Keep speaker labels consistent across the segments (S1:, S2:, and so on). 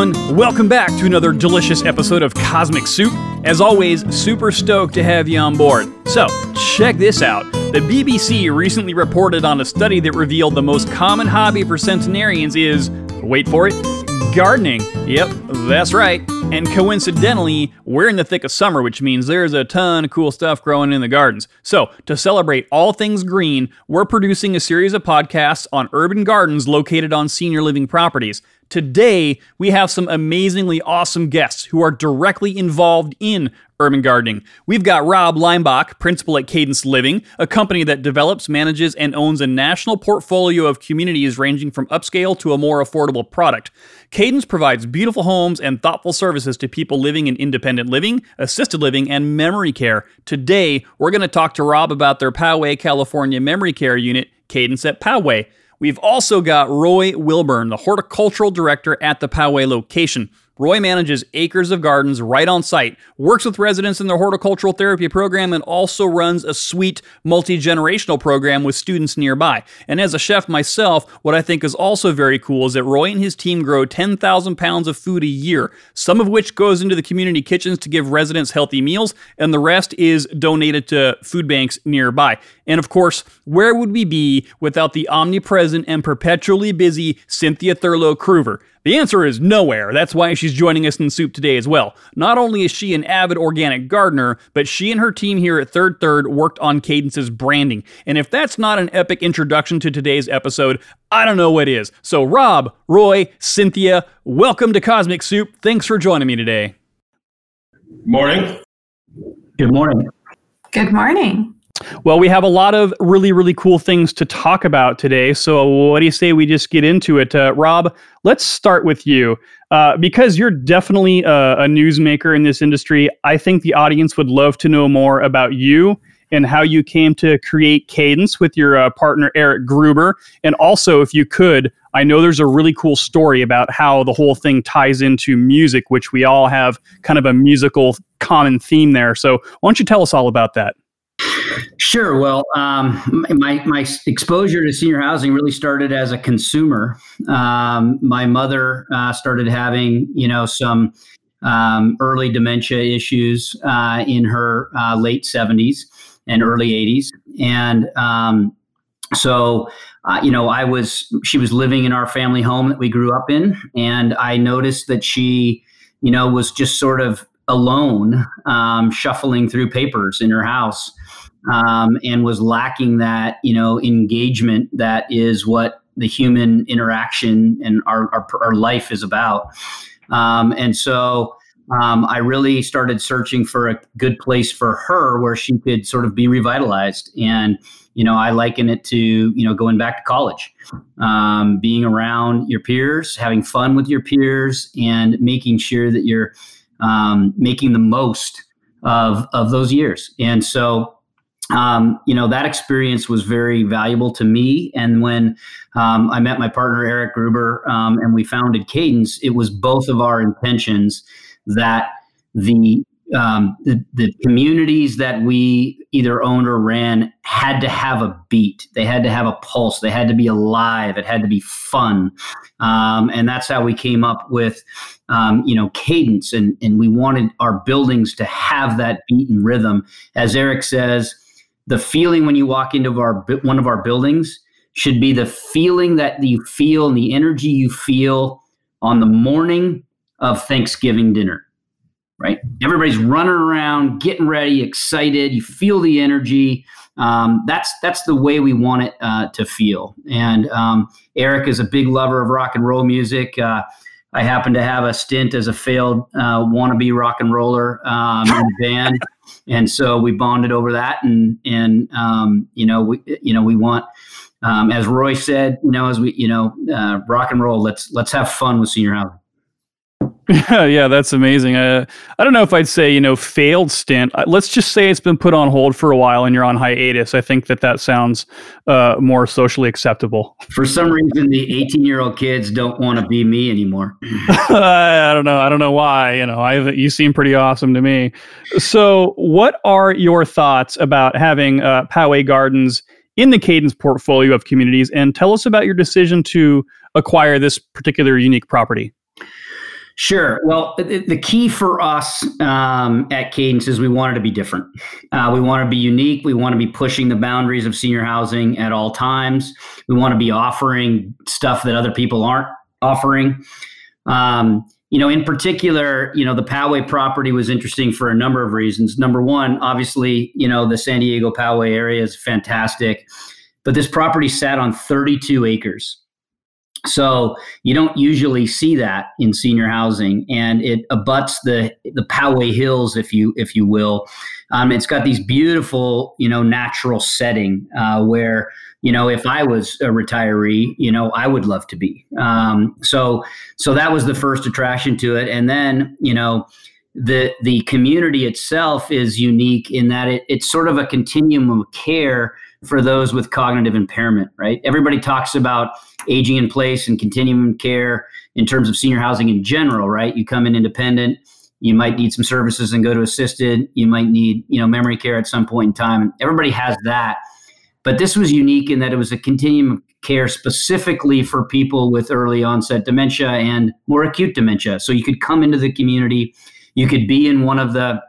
S1: everyone. Welcome back to another delicious episode of Cosmic Soup. As always, super stoked to have you on board. So, check this out. The BBC recently reported on a study that revealed the most common hobby for centenarians is, wait for it, gardening. Yep, that's right. And coincidentally, we're in the thick of summer, which means there's a ton of cool stuff growing in the gardens. So, to celebrate all things green, we're producing a series of podcasts on urban gardens located on senior living properties. Today, we have some amazingly awesome guests who are directly involved in urban gardening. We've got Rob Leimbach, principal at Cadence Living, a company that develops, manages, and owns a national portfolio of communities ranging from upscale to a more affordable product. Cadence provides beautiful homes and thoughtful services to people living in independent living, assisted living, and memory care. Today, we're going to talk to Rob about their Poway, California memory care unit, Cadence at Poway. We've also got Roy Wilburn, the horticultural director at the Poway location. Roy manages acres of gardens right on site, works with residents in their horticultural therapy program, and also runs a sweet multi generational program with students nearby. And as a chef myself, what I think is also very cool is that Roy and his team grow 10,000 pounds of food a year, some of which goes into the community kitchens to give residents healthy meals, and the rest is donated to food banks nearby. And of course, where would we be without the omnipresent and perpetually busy Cynthia Thurlow Kruver? The answer is nowhere. That's why she's joining us in Soup today as well. Not only is she an avid organic gardener, but she and her team here at Third Third worked on Cadence's branding. And if that's not an epic introduction to today's episode, I don't know what is. So, Rob, Roy, Cynthia, welcome to Cosmic Soup. Thanks for joining me today.
S2: Morning.
S3: Good morning.
S4: Good morning.
S1: Well, we have a lot of really, really cool things to talk about today. So, what do you say we just get into it? Uh, Rob, let's start with you. Uh, because you're definitely a, a newsmaker in this industry, I think the audience would love to know more about you and how you came to create Cadence with your uh, partner, Eric Gruber. And also, if you could, I know there's a really cool story about how the whole thing ties into music, which we all have kind of a musical common theme there. So, why don't you tell us all about that?
S3: Sure. Well, um, my my exposure to senior housing really started as a consumer. Um, my mother uh, started having, you know, some um, early dementia issues uh, in her uh, late seventies and early eighties, and um, so uh, you know, I was she was living in our family home that we grew up in, and I noticed that she, you know, was just sort of alone, um, shuffling through papers in her house um, and was lacking that you know engagement that is what the human interaction and our, our, our life is about um, and so um, I really started searching for a good place for her where she could sort of be revitalized. And, you know, I liken it to, you know, going back to college, um, being around your peers, having fun with your peers, and making sure that you're um, making the most of, of those years. And so um, you know that experience was very valuable to me. And when um, i met my partner eric gruber um, and we founded cadence it was both of our intentions that the, um, the, the communities that we either owned or ran had to have a beat. They had to have a pulse. They had to be alive. It had to be fun. Um, and that's how we came up with um, you know cadence. And, and we wanted our buildings to have that beat and rhythm. As eric says the feeling when you walk into our one of our buildings should be the feeling that you feel and the energy you feel on the morning of Thanksgiving dinner. Right? Everybody's running around, getting ready, excited. You feel the energy. Um, that's that's the way we want it uh, to feel. And um, Eric is a big lover of rock and roll music. Uh, I happen to have a stint as a failed uh, wannabe rock and roller um, in the band, and so we bonded over that. And and um, you know we you know we want, um, as Roy said, you know as we you know uh, rock and roll. Let's let's have fun with senior housing.
S1: Yeah, yeah, that's amazing. Uh, I don't know if I'd say you know failed stint. Uh, let's just say it's been put on hold for a while and you're on hiatus. I think that that sounds uh, more socially acceptable.
S3: For some reason, the 18 year old kids don't want to be me anymore.
S1: I don't know. I don't know why. You know, I you seem pretty awesome to me. So, what are your thoughts about having uh, Poway Gardens in the Cadence portfolio of communities? And tell us about your decision to acquire this particular unique property.
S3: Sure. Well, the, key for us um, at Cadence is we wanted to be different. Uh, we want to be unique. We want to be pushing the boundaries of senior housing at all times. We want to be offering stuff that other people aren't offering. Um, you know, in particular, you know, the Poway property was interesting for a number of reasons. Number one, obviously, you know, the San Diego Poway area is fantastic, but this property sat on 32 acres. So you don't usually see that in senior housing, and it abuts the the Poway Hills, if you if you will. Um, it's got these beautiful, you know, natural setting uh, where you know if I was a retiree, you know, I would love to be. Um, so so that was the first attraction to it, and then you know the the community itself is unique in that it, it's sort of a continuum of care for those with cognitive impairment, right? Everybody talks about aging in place and continuum care in terms of senior housing in general, right? You come in independent, you might need some services and go to assisted, you might need, you know, memory care at some point in time. Everybody has that. But this was unique in that it was a continuum of care specifically for people with early onset dementia and more acute dementia. So you could come into the community, you could be in one of the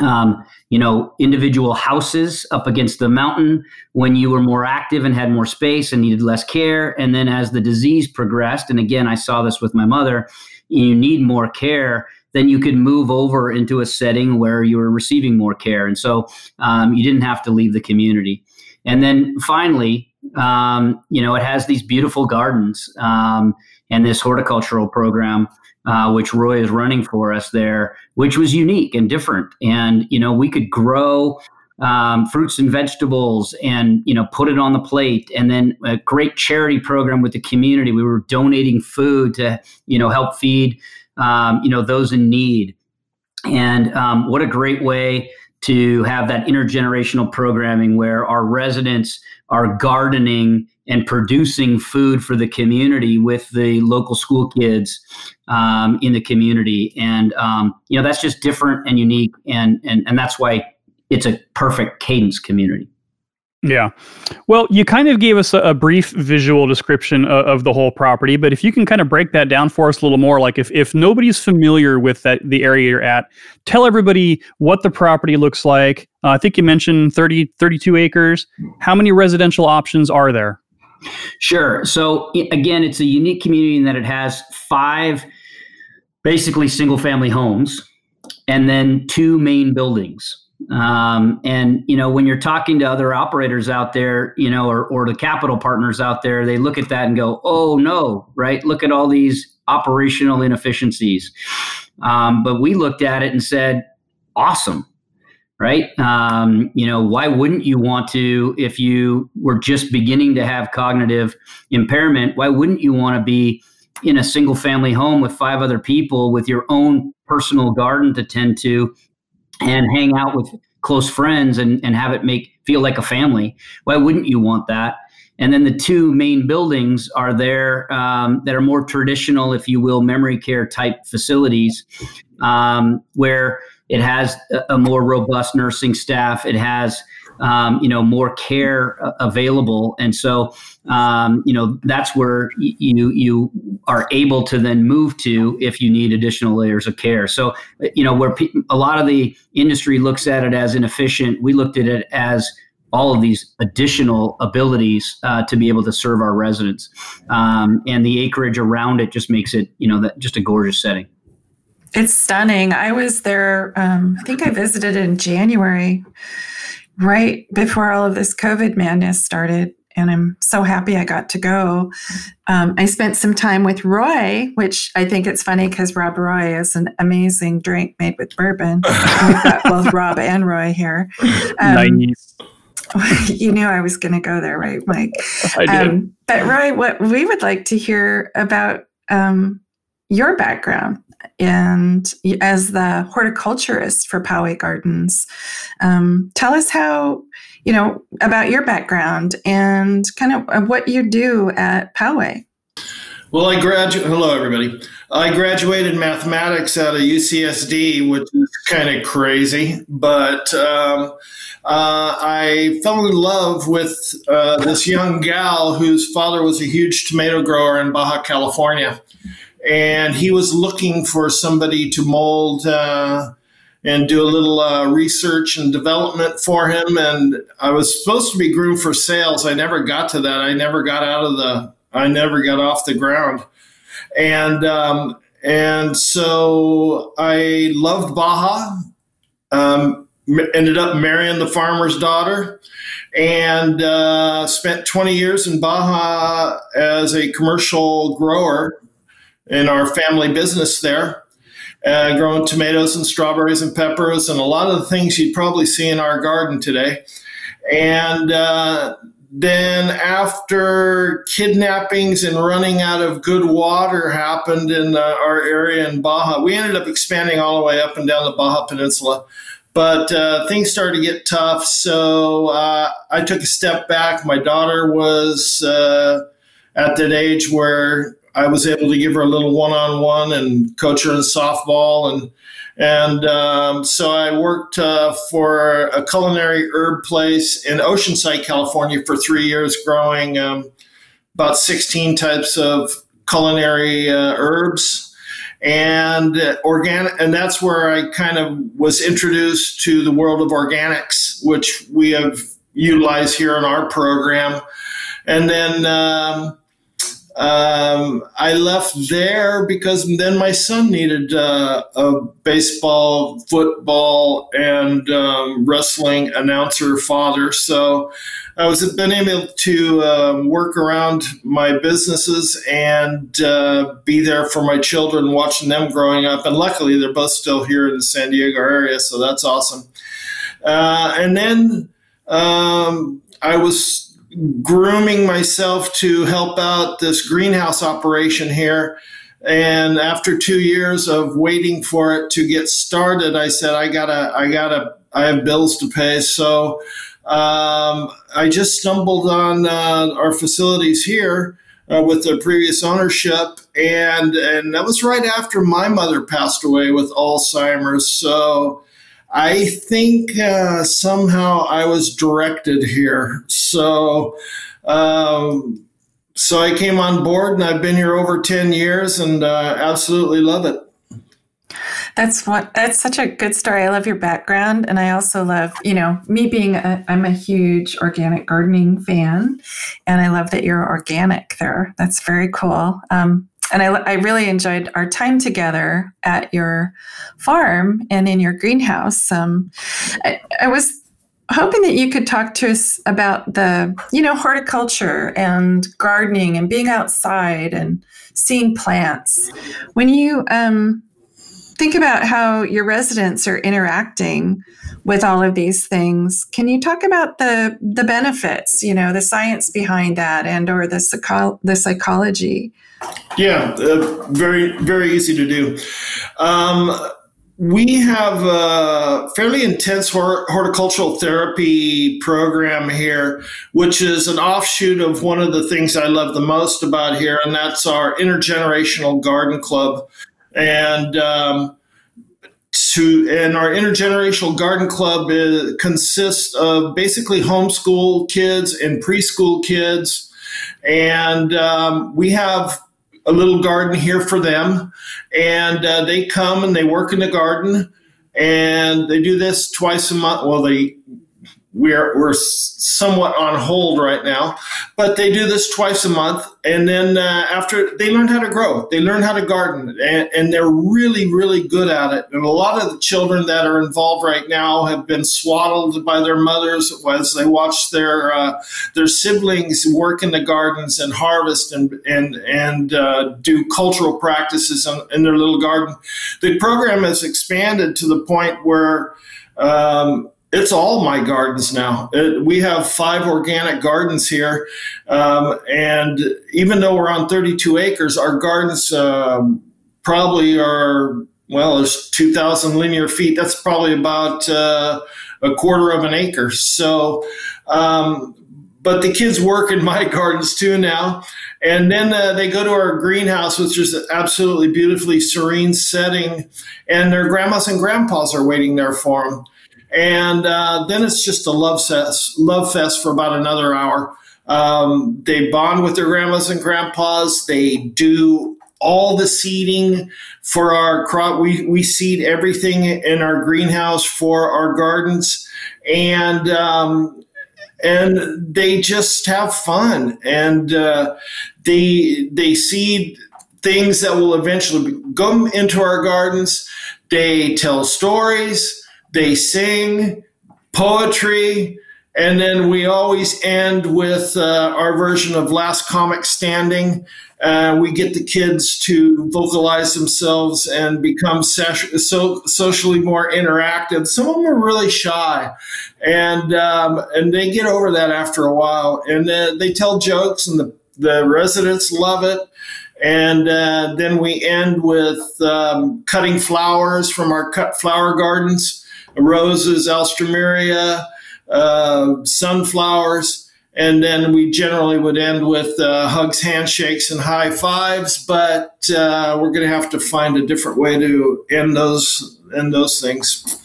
S3: um, you know, individual houses up against the mountain when you were more active and had more space and needed less care. And then as the disease progressed, and again, I saw this with my mother, you need more care, then you could move over into a setting where you were receiving more care. And so um, you didn't have to leave the community. And then finally, um, you know, it has these beautiful gardens um, and this horticultural program uh, which Roy is running for us there, which was unique and different. And you know, we could grow um, fruits and vegetables and you know put it on the plate. And then a great charity program with the community. We were donating food to you know help feed um, you know those in need. And um, what a great way to have that intergenerational programming where our residents are gardening and producing food for the community with the local school kids um, in the community. And, um, you know, that's just different and unique. And, and, and that's why it's a perfect cadence community.
S1: Yeah. Well, you kind of gave us a, a brief visual description of, of, the whole property, but if you can kind of break that down for us a little more, like if, if nobody's familiar with that the area you're at, tell everybody what the property looks like. Uh, I think you mentioned 30, 32 acres. How many residential options are there?
S3: Sure. So again, it's a unique community in that it has five basically single family homes and then two main buildings. Um, and you know, when you're talking to other operators out there, you know, or, or the capital partners out there, they look at that and go, "Oh no!" Right? Look at all these operational inefficiencies. Um, but we looked at it and said, "Awesome." right? Um, you know, why wouldn't you want to, if you were just beginning to have cognitive impairment, why wouldn't you want to be in a single family home with five other people with your own personal garden to tend to and hang out with close friends and, and have it make feel like a family? Why wouldn't you want that? And then the two main buildings are there um, that are more traditional, if you will, memory care type facilities um, where it has a, more robust nursing staff. It has um, you know more care uh, available, and so um, you know that's where you you are able to then move to if you need additional layers of care. So uh, you know where pe- a lot of the industry looks at it as inefficient, we looked at it as all of these additional abilities uh, to be able to serve our residents, um, and the acreage around it just makes it you know that just a gorgeous setting.
S4: It's stunning. I was there, um, I think I visited in January, right before all of this COVID madness started. And I'm so happy I got to go. Um, I spent some time with Roy, which I think it's funny because Rob Roy is an amazing drink made with bourbon. we've got both Rob and Roy here.
S1: Um, nice.
S4: you knew I was going to go there, right, Mike?
S1: I did. Um,
S4: but Roy, what we would like to hear about um, your background and as the horticulturist for Poway Gardens. Um, tell us how, you know, about your background and kind of what you do at Poway.
S2: Well, I graduated. Hello, everybody. I graduated mathematics out of UCSD, which is kind of crazy, but um, uh, I fell in love with uh, this young gal whose father was a huge tomato grower in Baja California and he was looking for somebody to mold uh, and do a little uh, research and development for him. And I was supposed to be groomed for sales. I never got to that. I never got out of the. I never got off the ground, and um, and so I loved Baja. Um, ended up marrying the farmer's daughter and uh, spent 20 years in Baja as a commercial grower in our family business there, uh, growing tomatoes and strawberries and peppers and a lot of the things you'd probably see in our garden today. And uh, then, after kidnappings and running out of good water happened in uh, our area in Baja, we ended up expanding all the way up and down the Baja Peninsula. But uh, things started to get tough, so uh, I took a step back. My daughter was uh, at that age where I was able to give her a little one-on-one and coach her in softball, and and um, so I worked uh, for a culinary herb place in Oceanside, California, for three years, growing um, about 16 types of culinary uh, herbs. And organic and that's where i kind of was introduced to the world of organics which we have utilized here in our program. And then um, um, I left there because then my son needed uh, a baseball, football, and um, wrestling announcer father. So I was been able to um, work around my businesses and uh, be there for my children, watching them growing up. And luckily, they're both still here in the San Diego area, so that's awesome. Uh, and then um, I was grooming myself to help out this greenhouse operation here. And after two years of waiting for it to get started, I said, I gotta, I gotta, I have bills to pay. So um, I just stumbled on uh, our facilities here uh, with the previous ownership, and and that was right after my mother passed away with Alzheimer's. So I think uh, somehow I was directed here. So, um, so I came on board, and I've been here over ten years, and uh, absolutely love it.
S4: That's what. That's such a good story. I love your background, and I also love, you know, me being. I'm a huge organic gardening fan, and I love that you're organic there. That's very cool. Um, and I, I really enjoyed our time together at your farm and in your greenhouse. Um, I, I was hoping that you could talk to us about the you know horticulture and gardening and being outside and seeing plants when you um, think about how your residents are interacting with all of these things can you talk about the the benefits you know the science behind that and or the psycho- the psychology
S2: yeah, uh, very very easy to do. Um, we have a fairly intense horticultural therapy program here, which is an offshoot of one of the things I love the most about here, and that's our intergenerational garden club. And um, to and our intergenerational garden club is, consists of basically homeschool kids and preschool kids, and um, we have a little garden here for them. And uh, they come and they work in the garden and they do this twice a month. Well, they we're we're somewhat on hold right now, but they do this twice a month, and then uh, after they learn how to grow, they learn how to garden, and, and, they're really really good at it. And a lot of the children that are involved right now have been swaddled by their mothers as they watch their uh, their siblings work in the gardens and harvest and and and uh, do cultural practices in, in, their little garden. The program has expanded to the point where um, it's all my gardens now. It, we have five organic gardens here, um, and even though we're on 32 acres, our gardens um, probably are well, there's 2,000 linear feet. That's probably about uh, a quarter of an acre. So, um, but the kids work in my gardens too now. And then uh, they go to our greenhouse, which is an absolutely beautifully serene setting, and their grandmas and grandpas are waiting there for them and uh, then it's just a love fest, love fest for about another hour. Um, they bond with their grandmas and grandpas. They do all the seeding for our crop. We, we seed everything in our greenhouse for our gardens. And, um, and they just have fun and uh, they they seed things that will eventually come into our gardens. They tell stories, they sing poetry, and then we always end with uh, our version of Last Comic Standing. Uh, we get the kids to vocalize themselves and become so, socially more interactive. Some of them are really shy, and um, and they get over that after a while. And then they tell jokes, and the the residents love it. And uh, then we end with um, cutting flowers from our cut flower gardens roses, alstroemeria, uh, sunflowers. And then we generally would end with uh, hugs, handshakes, and high fives. But uh, we're going to have to find a different way to end those end those things.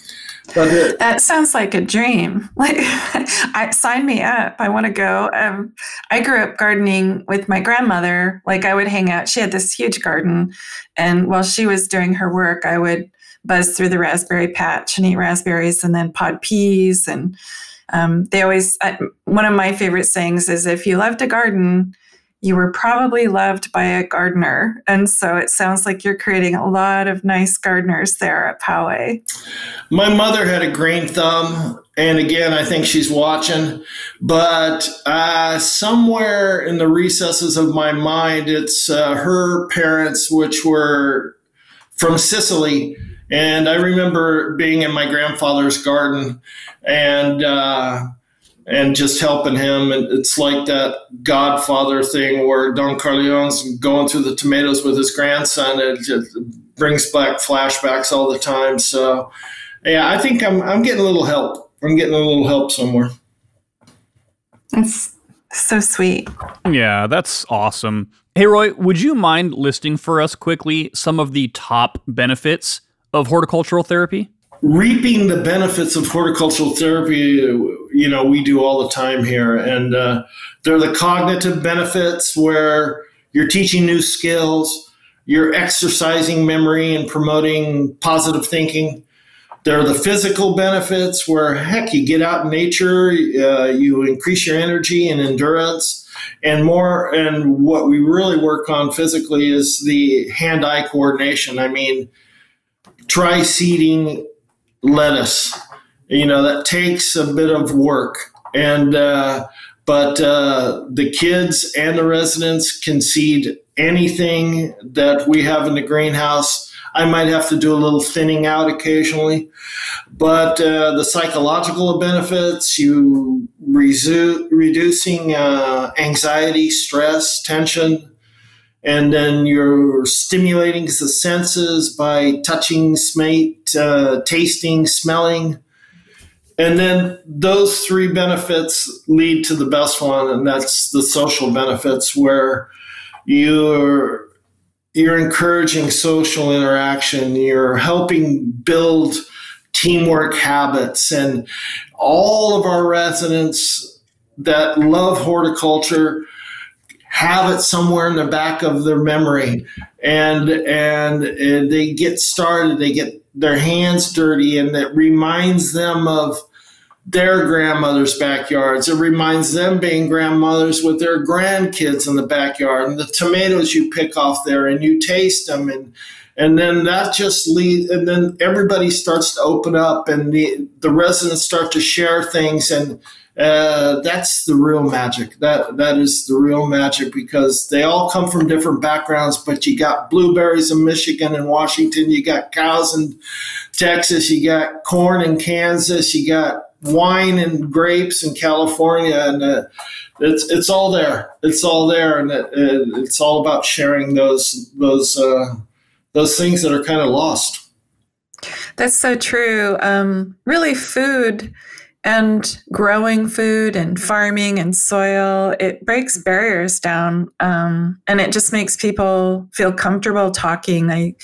S4: It, that sounds like a dream. Like, I sign me up. I want to go. Um, I grew up gardening with my grandmother. Like, I would hang out. She had this huge garden, and while she was doing her work, I would buzz through the raspberry patch and eat raspberries, and then pod peas. And um, they always. One of my favorite sayings is, "If you loved to garden." you were probably loved by a gardener. And so it sounds like you're creating a lot of nice gardeners there at Poway.
S2: My mother had a green thumb. And again, I think she's watching. But uh, somewhere in the recesses of my mind, it's uh, her parents, which were from Sicily. And I remember being in my grandfather's garden and uh, and just helping him. And it's like that Godfather thing where Don Corleone's going through the tomatoes with his grandson. It just brings back flashbacks all the time. So, yeah, I think I'm I'm getting a little help. I'm getting a little help somewhere.
S4: That's so sweet.
S1: Yeah, that's awesome. Hey, Roy, would you mind listing for us quickly some of the top benefits of horticultural therapy?
S2: reaping the benefits of horticultural therapy, you know, we do all the time here. And uh, they're the cognitive benefits where you're teaching new skills, you're exercising memory and promoting positive thinking. There are the physical benefits where, heck, you get out in nature, uh, you increase your energy and endurance. And more, and what we really work on physically is the hand eye coordination. I mean, try seeding lettuce. You know, that takes a bit of work. And, uh, but uh, the kids and the residents can seed anything that we have in the greenhouse. I might have to do a little thinning out occasionally, but uh, the psychological benefits, you resu- reducing uh, anxiety, stress, tension, and then you're stimulating the senses by touching, smate, uh, tasting, smelling. And then those three benefits lead to the best one, and that's the social benefits where you're you're encouraging social interaction, you're helping build teamwork habits, and all of our residents that love horticulture have it somewhere in the back of their memory and and, and they get started they get their hands dirty and it reminds them of their grandmother's backyards. It reminds them being grandmothers with their grandkids in the backyard and the tomatoes you pick off there and you taste them and and then that just leads and then everybody starts to open up and the the residents start to share things and uh, that's the real magic. That that is the real magic because they all come from different backgrounds. But you got blueberries in Michigan and Washington. You got cows in Texas. You got corn in Kansas. You got wine and grapes in California, and uh, it's it's all there. It's all there, and it, it's all about sharing those those uh, those things that are kind of lost.
S4: That's so true. Um, really, food and growing food and farming and soil it breaks barriers down um, and it just makes people feel comfortable talking. I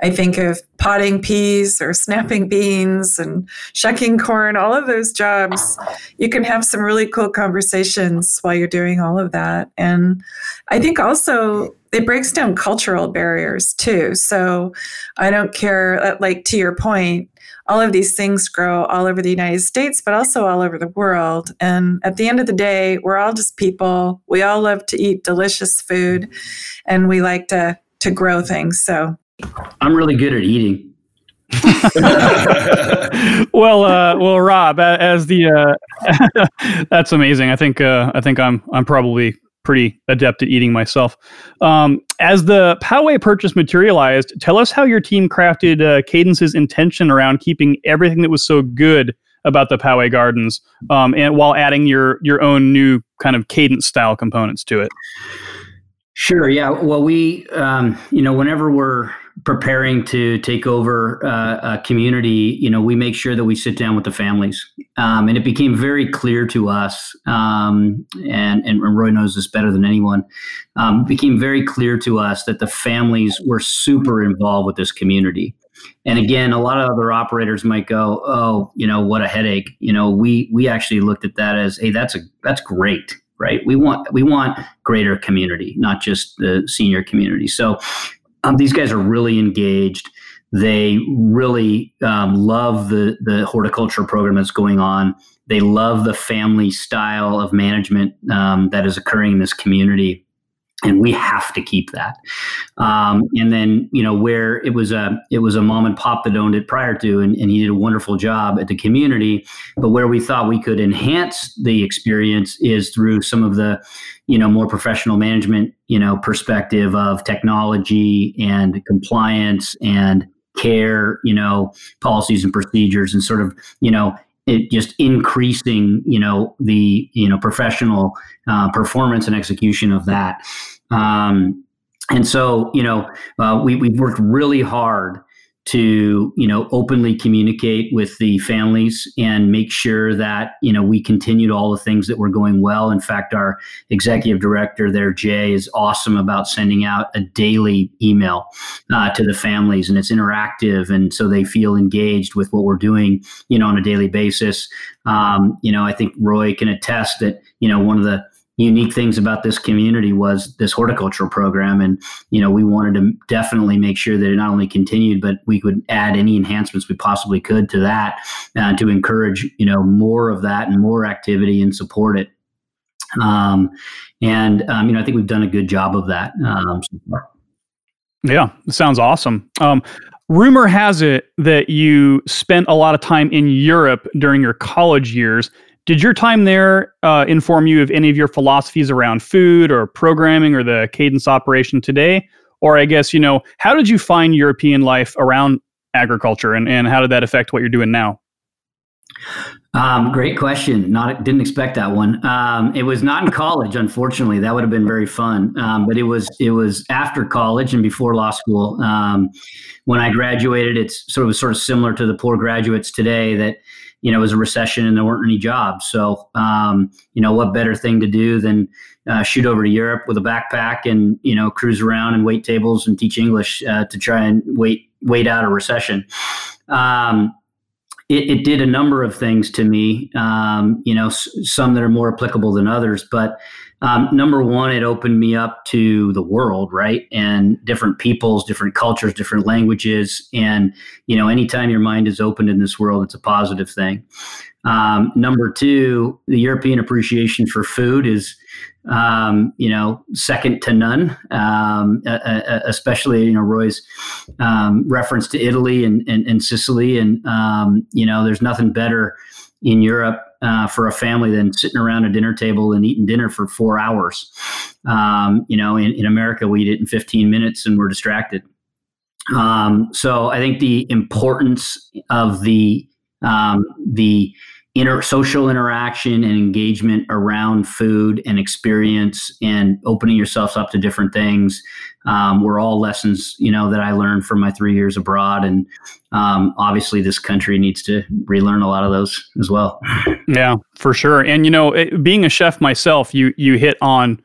S4: i think of potting peas or snapping beans and shucking corn all of those jobs. You can have some really cool conversations while you're doing all of that. And i think also it breaks down cultural barriers too. So I don't care, uh, like to your point, all of these things grow all over the United States, but also all over the world. And at the end of the day, we're all just people. We all love to eat delicious food and we like to to grow things. So
S3: I'm really good at eating.
S1: well, uh, well, Rob, as the uh, that's amazing. I think uh, I think I'm I'm probably pretty adept at eating myself. Um, as the Poway purchase materialized, tell us how your team crafted uh, Cadence's intention around keeping everything that was so good about the Poway Gardens, um, and while adding your your own new kind of cadence style components to it.
S3: Sure. Yeah. Well, we, um, you know, whenever we're preparing to take over uh, a community, you know, we make sure that we sit down with the families. Um, and it became very clear to us, um, and, and Roy knows this better than anyone, um, became very clear to us that the families were super involved with this community. And again, a lot of other operators might go, "Oh, you know, what a headache." You know, we we actually looked at that as, "Hey, that's a that's great." Right? We want we want greater community, not just the senior community. So um, these guys are really engaged. They really um, love the the horticulture program that's going on. They love the family style of management um, that is occurring in this community and we have to keep that. Um, and then you know where it was a it was a mom and pop that owned it prior to, and, and he did a wonderful job at the community. But where we thought we could enhance the experience is through some of the you know more professional management you know perspective of technology and compliance and care you know policies and procedures and sort of you know it just increasing you know the you know professional uh, performance and execution of that. Um, and so you know uh, we, we've worked really hard to you know openly communicate with the families and make sure that you know we continued all the things that were going well. In fact our executive director there jay is awesome about sending out a daily email uh, to the families and it's interactive and so they feel engaged with what we're doing you know on a daily basis. Um, you know i think roy can attest that you know one of the unique things about this community was this horticultural program. And you know we wanted to definitely make sure that it not only continued but we could add any enhancements we possibly could to that uh, to encourage you know more of that and more activity and support it. Um, and um, you know i think we've done a good job of that um, so far.
S1: Yeah sounds awesome. Um, rumor has it that you spent a lot of time in europe during your college years did your time there uh, inform you of any of your philosophies around food or programming or the cadence operation today? Or I guess, you know, how did you find European life around agriculture and, and how did that affect what you're doing now?
S3: Um, great question. Not didn't expect that one. Um, it was not in college, unfortunately. That would have been very fun. Um, but it was it was after college and before law school. Um, when I graduated, it's sort of sort of similar to the poor graduates today that you know, it was a recession and there weren't any jobs. So, um, you know, what better thing to do than uh, shoot over to Europe with a backpack and, you know, cruise around and wait tables and teach English uh, to try and wait, wait out a recession. Um, it, it, did a number of things to me, um, you know, s- some that are more applicable than others. But um, number one, it opened me up to the world, right? And different peoples, different cultures, different languages. And, you know, anytime your mind is opened in this world, it's a positive thing. Um, number two, the European appreciation for food is, um, you know, second to none. Um, especially, you know, Roy's um, reference to Italy and, and, and Sicily, and um, you know, there's nothing better in Europe uh, for a family than sitting around a dinner table and eating dinner for four hours. Um, you know, in, in America, we eat it in 15 minutes and we're distracted. Um, so I think the importance of the um, the inter social interaction and engagement around food and experience and opening yourself up to different things um, were all lessons you know that I learned from my three years abroad. And um, obviously this country needs to relearn a lot of those as well.
S1: Yeah for sure. And you know it, being a chef myself you you hit on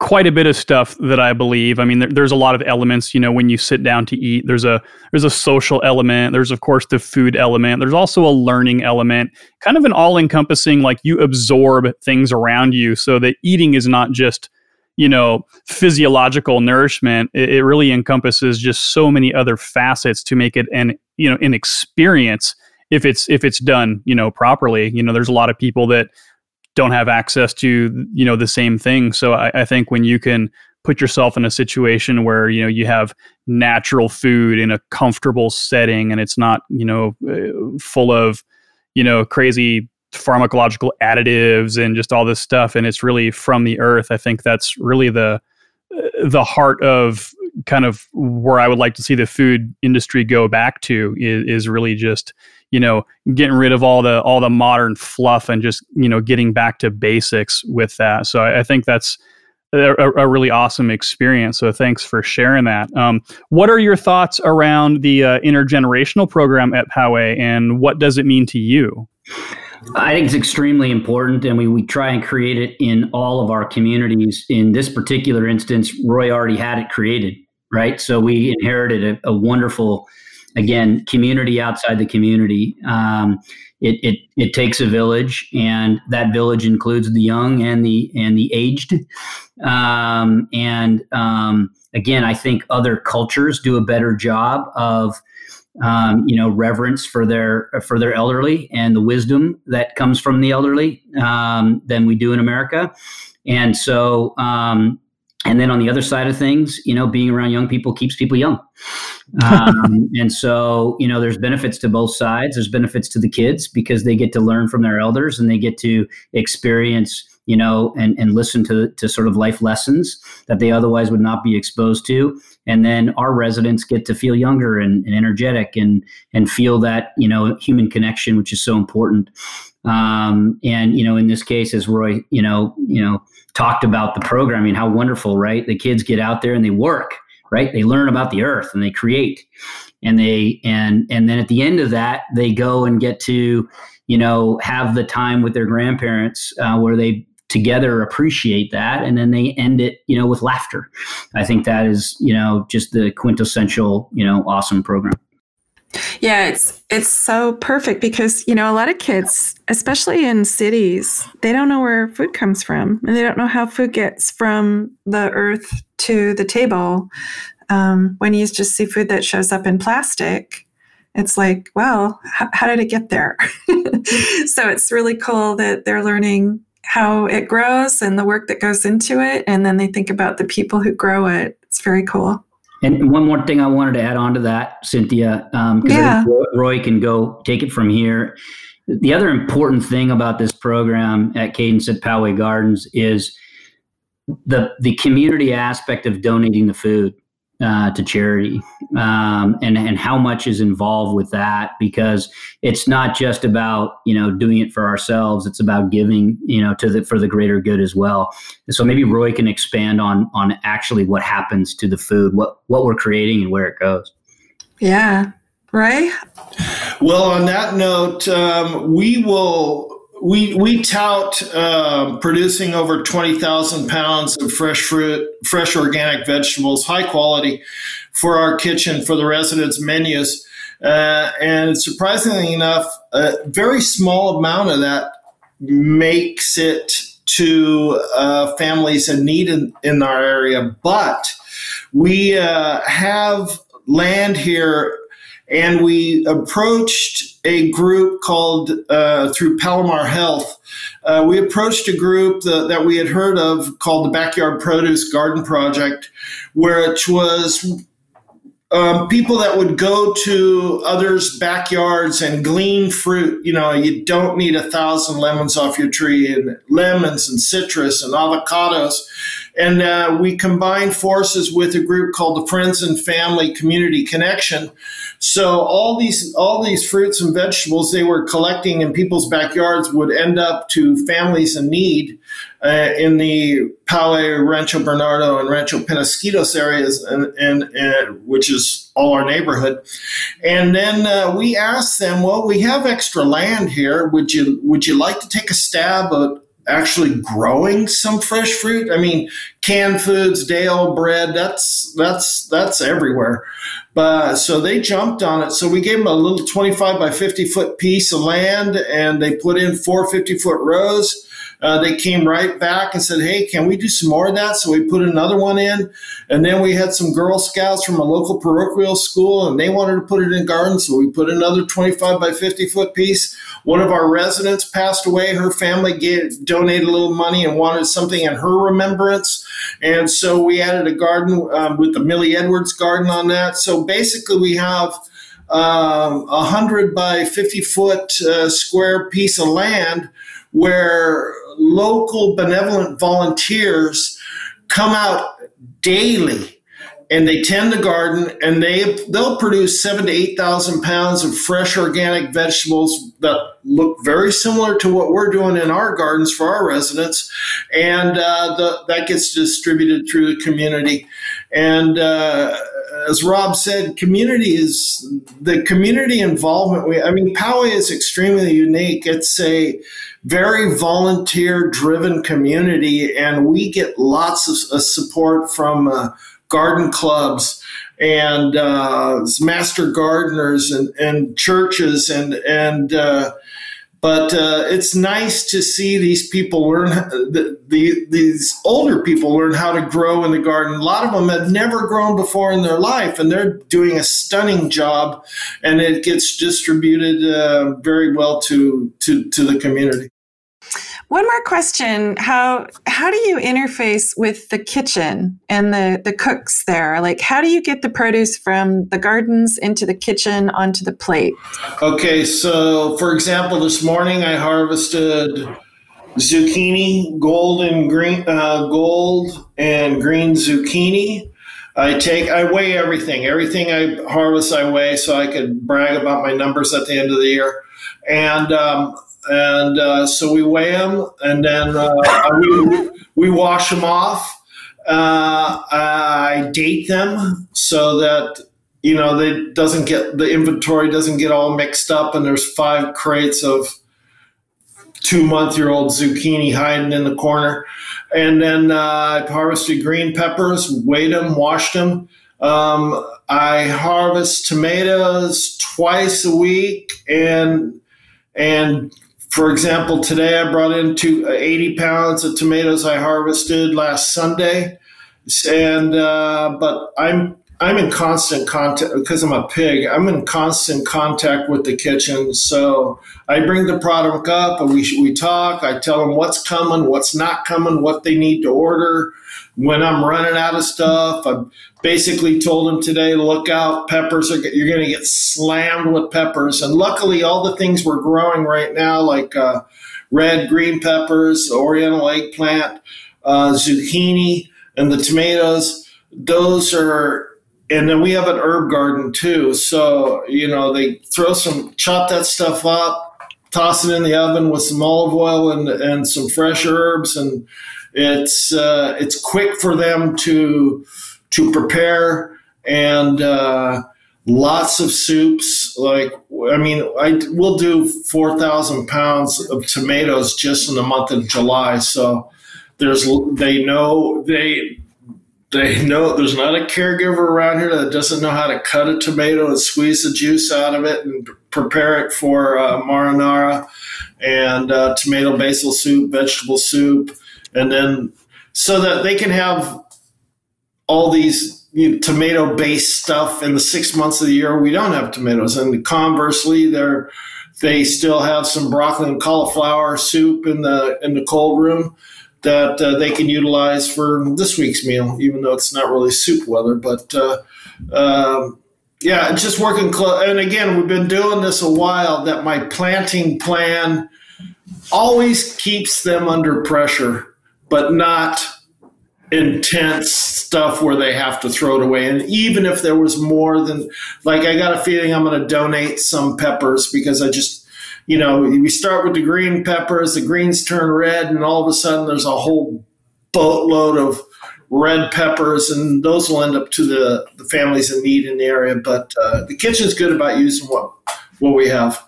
S1: quite a bit of stuff that I believe. I mean, there, there's a lot of elements. You know, when you sit down to eat, there's a there's a social element. There's of course the food element. There's also a learning element. Kind of an all encompassing, like you absorb things around you, so that eating is not just you know physiological nourishment it, it, really encompasses just so many other facets to make it an you know an experience if it's if it's done you know properly you know there's a lot of people that don't have access to you know the same thing. So I, I think when you can put yourself in a situation where you know you have natural food in a comfortable setting and it's not you know uh, full of you know crazy pharmacological additives and just all this stuff and it's really from the earth i think that's really the the heart of kind of where i would like to see the food industry go back to is, is really just you know getting rid of all the all the modern fluff and just you know getting back to basics with that so i, I think that's a, a, really awesome experience. So thanks for sharing that. Um, what are your thoughts around the uh, intergenerational program at Poway, and what does it mean to you?
S3: I think it's extremely important, and we, we try and create it in all of our communities. In this particular instance, Roy already had it created, right? So we inherited a, a wonderful, again, community outside the community. Um, it, it it takes a village, and that village includes the young and the and the aged. Um, and um, again, I think other cultures do a better job of um, you know reverence for their for their elderly and the wisdom that comes from the elderly um, than we do in America. And so, um, and then on the other side of things, you know, being around young people keeps people young. Um, and so, you know, there's benefits to both sides. There's benefits to the kids because they get to learn from their elders and they get to experience you know, and, and listen to, to sort of life lessons that they otherwise would not be exposed to. And then our residents get to feel younger and, and energetic and, and feel that, you know, human connection, which is so important. Um, and, you know, in this case, as Roy, you know, you know, talked about the programming, how wonderful, right? The kids get out there and they work, right? They learn about the earth and they create and they, and, and then at the end of that, they go and get to, you know, have the time with their grandparents uh, where they together appreciate that and then they end it you know with laughter. I think that is you know just the quintessential you know awesome program.
S4: Yeah it's it's so perfect because you know a lot of kids especially in cities they don't know where food comes from and they don't know how food gets from the earth to the table. Um, when you just see food that shows up in plastic it's like well how, how did it get there? So it's really cool that they're learning how it grows and the work that goes into it. And then they think about the people who grow it. It's very cool.
S3: And one more thing I wanted to add on to that, Cynthia, because um, yeah. Roy can go take it from here. The other important thing about this program at Cadence at Poway Gardens is the the community aspect of donating the food uh, to charity. Um, and and how much is involved with that because it's not just about you know doing it for ourselves. It's about giving you know to the for the greater good as well. And so maybe Roy can expand on on actually what happens to the food what what we're creating and where it goes.
S4: Yeah. Right
S2: well on that note um, we will we we tout uh, producing over twenty thousand pounds of fresh fruit, fresh organic vegetables, high quality, for our kitchen for the residents' menus. Uh, and surprisingly enough, a very small amount of that makes it to uh, families in need in, in, our area. But we uh, have land here and we approached a group called uh, through Palomar Health. Uh, we approached a group that, that, we had heard of called the Backyard Produce Garden Project, which was um, people that would go to others' backyards and glean fruit. You know, you don't need a thousand lemons off your tree, and lemons and citrus and avocados. And uh, we combined forces with a group called the Friends and Family Community Connection. So all these all these fruits and vegetables they were collecting in people's backyards would end up to families in need uh, in the Poway, Rancho Bernardo, and Rancho Penasquitos areas, and, and, and which is all our neighborhood. And then uh, we asked them, well, we have extra land here. Would you would you like to take a stab at actually growing some fresh fruit. I mean, canned foods, day old bread, that's that's that's everywhere. But so they jumped on it. So we gave them a little 25 by 50 foot piece of land and they put in four 50 foot rows. uh, they came right back and said, Hey, can we do some more of that? So we put another one in. And then we had some Girl Scouts from a local parochial school and they wanted to put it in garden. So we put another 25 by 50 foot piece. One of our residents passed away. Her family gave, donated a little money and wanted something in her remembrance. And so we added a garden um, with the Millie Edwards garden on that. So basically, we have um, a hundred by fifty foot uh, square piece of land where local benevolent volunteers come out daily and they tend the garden and they they'll produce seven to eight thousand pounds of fresh organic vegetables that look very similar to what we're doing in our gardens for our residents. And uh, the, that gets distributed through the community. And uh, as Rob said, community is the community involvement. We, I mean, Poway is extremely unique. It's a very volunteer driven community, and we get lots of uh, support from uh, garden clubs and uh, master gardeners and, and churches and and uh, but uh, it's nice to see these people learn the, the, these older people learn how to grow in the garden. A lot of them have never grown before in their life and they're doing a stunning job and it gets distributed uh, very well to, to, to the community
S4: one more question: how how do you interface with the kitchen and the the cooks there? Like, how do you get the produce from the gardens into the kitchen onto the plate?
S2: Okay, so for example, this morning I harvested zucchini, gold and green, uh, gold and green zucchini. I take, I weigh everything. Everything I harvest, I weigh, so I could brag about my numbers at the end of the year. And um, and uh, so we weigh them, and then uh, we, we wash them off. Uh, I date them so that you know they doesn't get the inventory doesn't get all mixed up, and there's five crates of two month year old zucchini hiding in the corner. And then uh, I harvested green peppers, weighed them, washed them. Um, I harvest tomatoes twice a week and and for example, today I brought in two, uh, 80 pounds of tomatoes I harvested last Sunday, and uh, but I'm I'm in constant contact because I'm a pig. I'm in constant contact with the kitchen, so I bring the product up and we we talk. I tell them what's coming, what's not coming, what they need to order. When I'm running out of stuff, I basically told them today, look out, peppers are you're going to get slammed with peppers. And luckily, all the things we're growing right now, like uh, red, green peppers, Oriental eggplant, uh, zucchini, and the tomatoes, those are and then we have an herb garden too. So, you know, they throw some, chop that stuff up, toss it in the oven with some olive oil and, and some fresh herbs. And it's, uh, it's quick for them to, to prepare and, uh, lots of soups. Like, I mean, I we'll do 4,000 pounds of tomatoes just in the month of July. So there's, they know they, they know there's not a caregiver around here that doesn't know how to cut a tomato and squeeze the juice out of it and prepare it for uh, marinara and uh, tomato basil soup, vegetable soup, and then so that they can have all these you know, tomato based stuff in the six months of the year we don't have tomatoes. And conversely, they're they still have some broccoli and cauliflower soup in the in the cold room that uh, they can utilize for this week's meal, even though it's not really soup weather. But uh, um, yeah, just working close. And again, we've been doing this a while. That my planting plan always keeps them under pressure, but not intense stuff where they have to throw it away. And even if there was more than, like, I got a feeling I'm going to donate some peppers because I just you know, we start with the green peppers, the greens turn red, and all of a sudden there's a whole boatload of red peppers, and those will end up to the, the families in need in the area. But uh, the kitchen's good about using what what we have.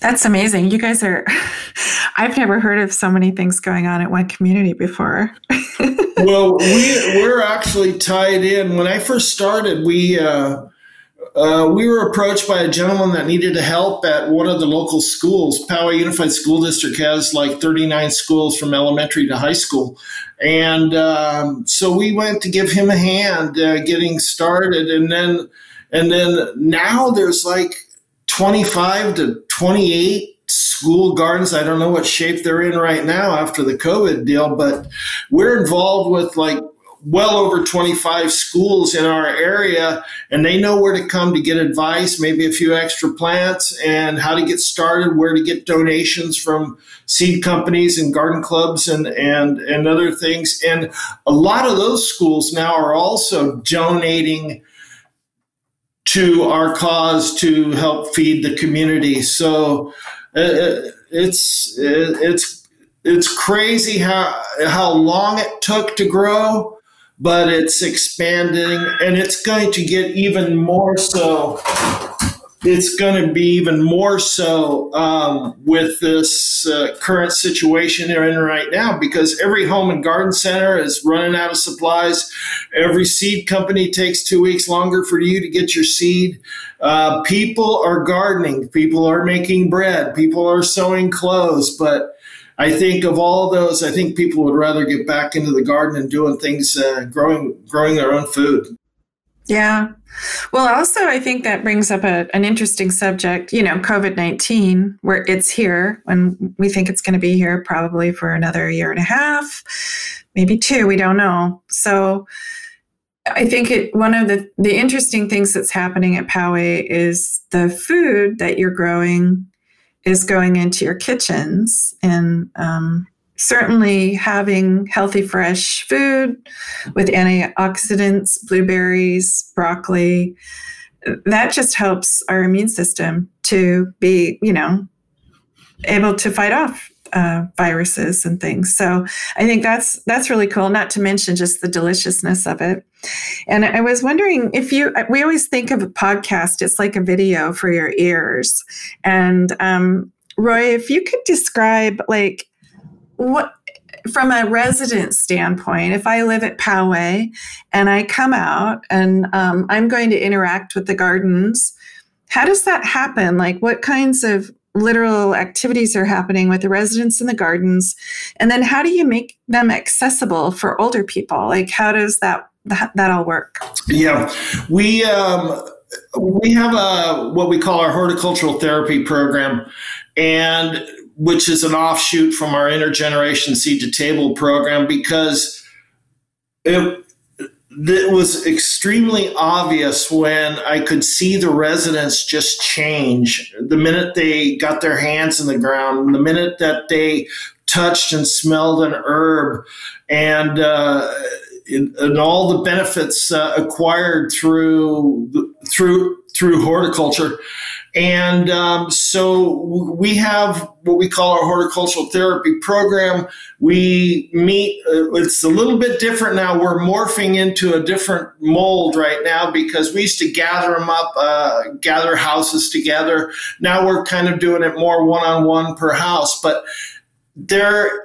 S4: That's amazing. You guys are. I've never heard of so many things going on at one community before.
S2: well, we we're actually tied in. When I first started, we. Uh, uh, we were approached by a gentleman that needed help at one of the local schools. Poway Unified School District has like 39 schools from elementary to high school. And um, so we went to give him a hand uh, getting started. And then, and then now there's like 25 to 28 school gardens. I don't know what shape they're in right now after the COVID deal, but we're involved with like well over 25 schools in our area and they know where to come to get advice maybe a few extra plants and how to get started where to get donations from seed companies and garden clubs and and and other things. And a lot of those schools now are also donating to our cause to help feed the community. So uh, it's it's it's crazy how how long it took to grow but it's expanding and it's going to get even more so. It's going to be even more so um, with this uh, current situation they're in right now because every home and garden center is running out of supplies. Every seed company takes two weeks longer for you to get your seed. Uh, people are gardening, people are making bread, people are sewing clothes, but I think of all those, I think people would rather get back into the garden and doing things, uh, growing growing their own food.
S4: Yeah. Well, also, I think that brings up a, an interesting subject. You know, COVID 19, where it's here, and we think it's going to be here probably for another year and a half, maybe two, we don't know. So, I think it, one of the, the interesting things that's happening at Poway is the food that you're growing is going into your kitchens and um, certainly having healthy fresh food with antioxidants blueberries broccoli that just helps our immune system to be you know able to fight off uh, viruses and things. So I think that's that's really cool. Not to mention just the deliciousness of it. And I was wondering if you. We always think of a podcast. It's like a video for your ears. And um, Roy, if you could describe like what from a resident standpoint, if I live at Poway and I come out and um, I'm going to interact with the gardens, how does that happen? Like, what kinds of literal activities are happening with the residents in the gardens. And then how do you make them accessible for older people? Like how does that that, that all work?
S2: Yeah we um, we have a what we call our horticultural therapy program and which is an offshoot from our intergeneration seed to table program because it it was extremely obvious when I could see the residents just change the minute they got their hands in the ground, the minute that they touched and smelled an herb, and uh, and all the benefits uh, acquired through through through horticulture. And um, so we have what we call our horticultural therapy program. We meet, uh, it's a little bit different now. We're morphing into a different mold right now because we used to gather them up, uh, gather houses together. Now we're kind of doing it more one on one per house. But there,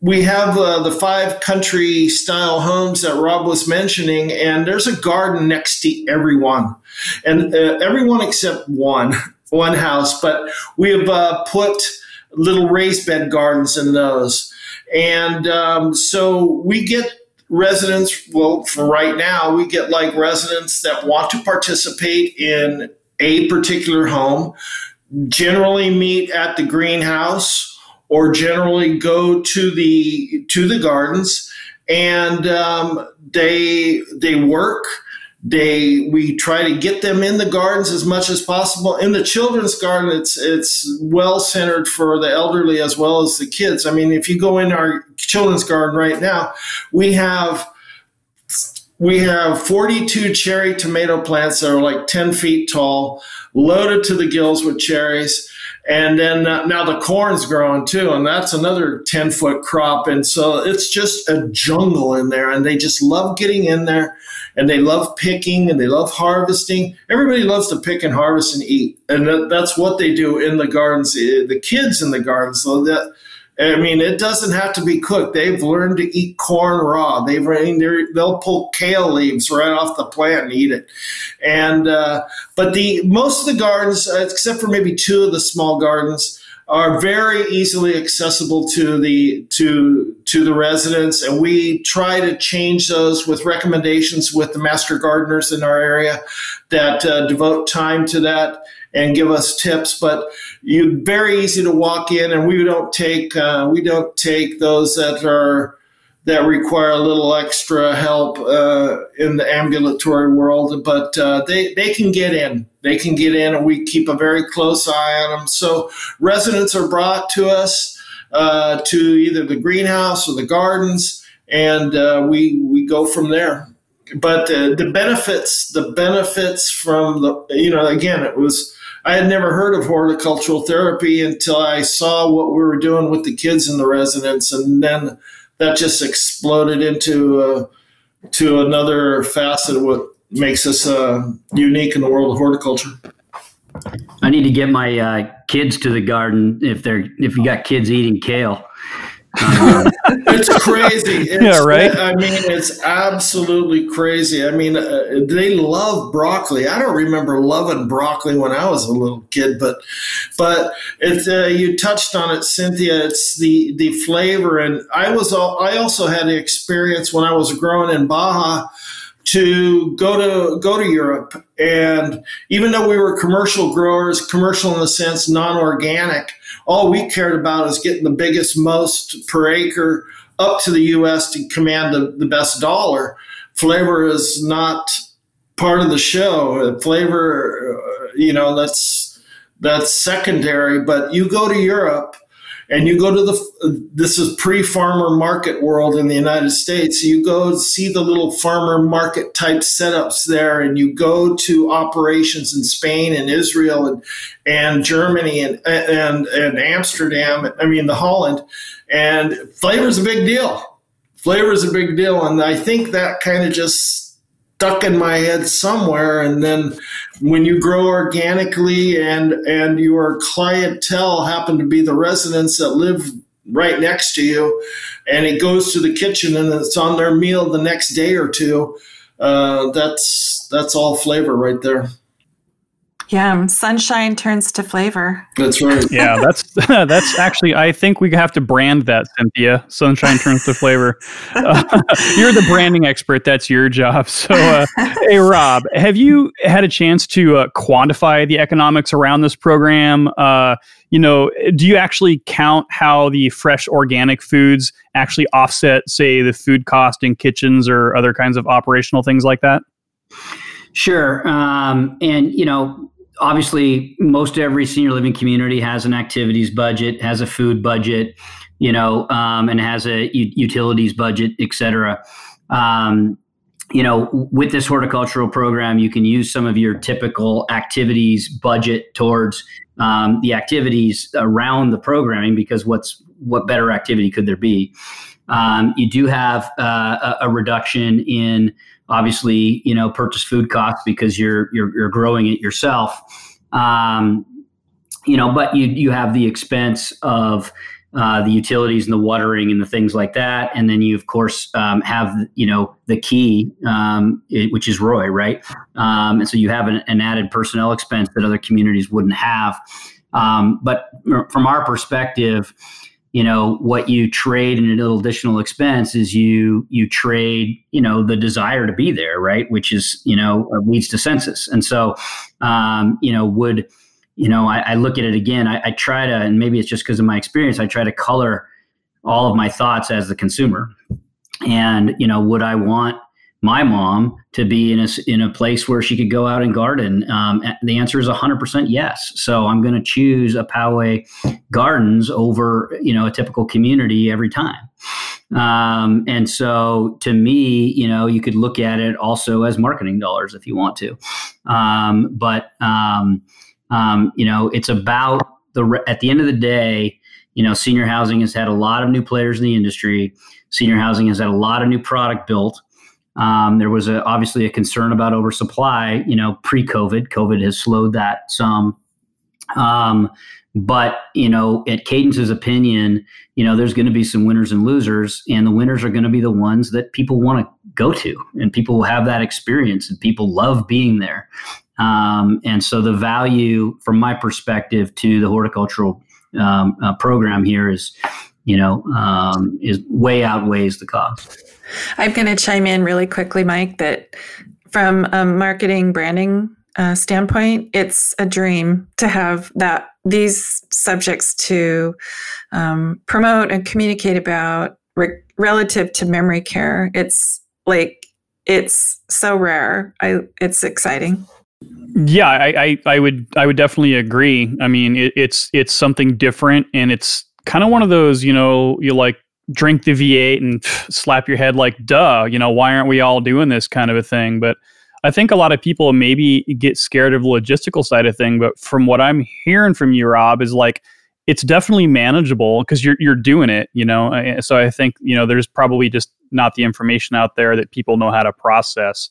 S2: we have uh, the five country style homes that Rob was mentioning, and there's a garden next to everyone, and uh, everyone except one, one house. But we have uh, put little raised bed gardens in those, and um, so we get residents. Well, for right now, we get like residents that want to participate in a particular home. Generally, meet at the greenhouse or generally go to the to the gardens. And um, they they work. They we try to get them in the gardens as much as possible. In the children's garden it's it's well centered for the elderly as well as the kids. I mean if you go in our children's garden right now we have we have 42 cherry tomato plants that are like 10 feet tall loaded to the gills with cherries and then uh, now the corn's growing too, and that's another 10 foot crop. And so it's just a jungle in there, and they just love getting in there and they love picking and they love harvesting. Everybody loves to pick and harvest and eat, and that, that's what they do in the gardens. Eh, the kids in the gardens, so that I mean, it doesn't have to be cooked. They've learned to eat corn raw. They've they'll pull kale leaves right off the plant and eat it. And uh, but the most of the gardens, except for maybe two of the small gardens, are very easily accessible to the to to the residents and we try to change those with recommendations with the master gardeners in our area that uh, devote time to that and give us tips but you very easy to walk in and we don't take uh, we don't take those that are that require a little extra help uh, in the ambulatory world, but uh, they, they can get in. They can get in, and we keep a very close eye on them. So residents are brought to us uh, to either the greenhouse or the gardens, and uh, we we go from there. But uh, the benefits, the benefits from the you know again, it was. I had never heard of horticultural therapy until I saw what we were doing with the kids in the residence, and then that just exploded into uh, to another facet of what makes us uh, unique in the world of horticulture.
S3: I need to get my uh, kids to the garden if they're if you got kids eating kale.
S2: It's crazy. It's,
S1: yeah, right.
S2: I mean, it's absolutely crazy. I mean, uh, they love broccoli. I don't remember loving broccoli when I was a little kid, but but it's uh, you touched on it, Cynthia. It's the the flavor, and I was all, I also had the experience when I was growing in Baja to go to go to Europe. And even though we were commercial growers, commercial in the sense non-organic, all we cared about is getting the biggest, most per acre up to the U.S. to command the, the best dollar. Flavor is not part of the show. Flavor, uh, you know, that's that's secondary. But you go to Europe and you go to the this is pre-farmer market world in the united states. You go see the little farmer market type setups there and you go to operations in spain and israel and, and germany and, and and amsterdam i mean the holland. And flavor is a big deal. Flavor is a big deal. And i think that kind of just stuck in my head somewhere and then when you grow organically and and your clientele happen to be the residents that live right next to you and it goes to the kitchen and it's on their meal the next day or two uh, that's that's all flavor right there
S4: yeah, sunshine turns to flavor.
S2: That's right.
S1: yeah, that's that's actually. I think we have to brand that, Cynthia. Sunshine turns to flavor. Uh, you're the branding expert. That's your job. So, uh, hey, Rob, have you had a chance to uh, quantify the economics around this program? Uh, you know, do you actually count how the fresh organic foods actually offset, say, the food cost in kitchens or other kinds of operational things like that?
S3: Sure. Um, and, you know, obviously most every senior living community has an activities budget has a food budget you know um, and has a u- utilities budget et cetera. Um, you know with this horticultural program you can use some of your typical activities budget towards um, the activities around the programming because what's what better activity could there be? Um, you do have uh, a, a reduction in obviously you know purchase food costs because you're you're, you're growing it yourself. Um, you know but you you have the expense of uh, the utilities and the watering and the things like that. And then you of course um, have you know the key um, it, which is roy right? Um, and so you have an, an, added personnel expense that other communities wouldn't have. Um, but from our perspective you know what you trade in a little additional expense is you you trade you know the desire to be there right? Which is you know leads to census. And so um, you know would you know I, I look at it again I, I try to and maybe it's just because of my experience i try to color all of my thoughts as the consumer. And you know would i want my mom to be in a, in a place where she could go out and garden? Um, the answer is 100% yes. So I'm going to choose a Poway Gardens over, you know, a typical community every time. Um, and so to me, you know, you could look at it also as marketing dollars if you want to. Um, but, um, um, you know, it's about the, at the end of the day, you know, senior housing has had a lot of new players in the industry. Senior housing has had a lot of new product built. Um, there was a, obviously a concern about oversupply, you know, pre-COVID. COVID has slowed that some. Um, but you know, at Cadence's opinion, you know, there's going to be some winners and losers, and the winners are going to be the ones that people want to go to, and people will have that experience, and people love being there. Um, and so, the value, from my perspective, to the horticultural um, uh, program here is, you know, um, is way outweighs the cost.
S4: I'm going to chime in really quickly, Mike. That from a marketing branding uh, standpoint, it's a dream to have that these subjects to um, promote and communicate about re- relative to memory care. It's like it's so rare. I it's exciting.
S1: Yeah, I, I, I would I would definitely agree. I mean, it, it's it's something different, and it's kind of one of those you know you like drink the V8 and slap your head like duh. You know why aren't we all doing this kind of a thing? But I think a lot of people maybe get scared of the logistical side of thing, but from what I'm hearing from you, Rob, is like it's definitely manageable because you're you're doing it, you know. So I think you know there's probably just not the information out there that people know how to process.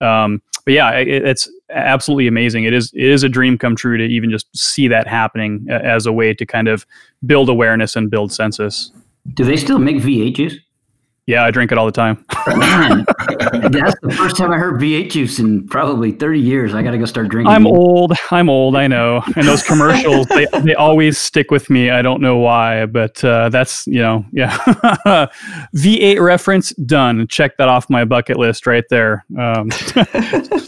S1: Um, but yeah, it, it's absolutely amazing. It is it is a dream come true to even just see that happening uh, as a way to kind of build awareness and build census.
S3: Do they still make V8 juice?
S1: Yeah, I drink it all the time.
S3: That's the first time I heard V8 juice in probably 30 years. I got to go start drinking.
S1: I'm old. I'm old. I know. And those commercials, they, they always stick with me. I don't know why, but uh, that's, you know, yeah. V8 reference done. Check that off my bucket list right there. Um,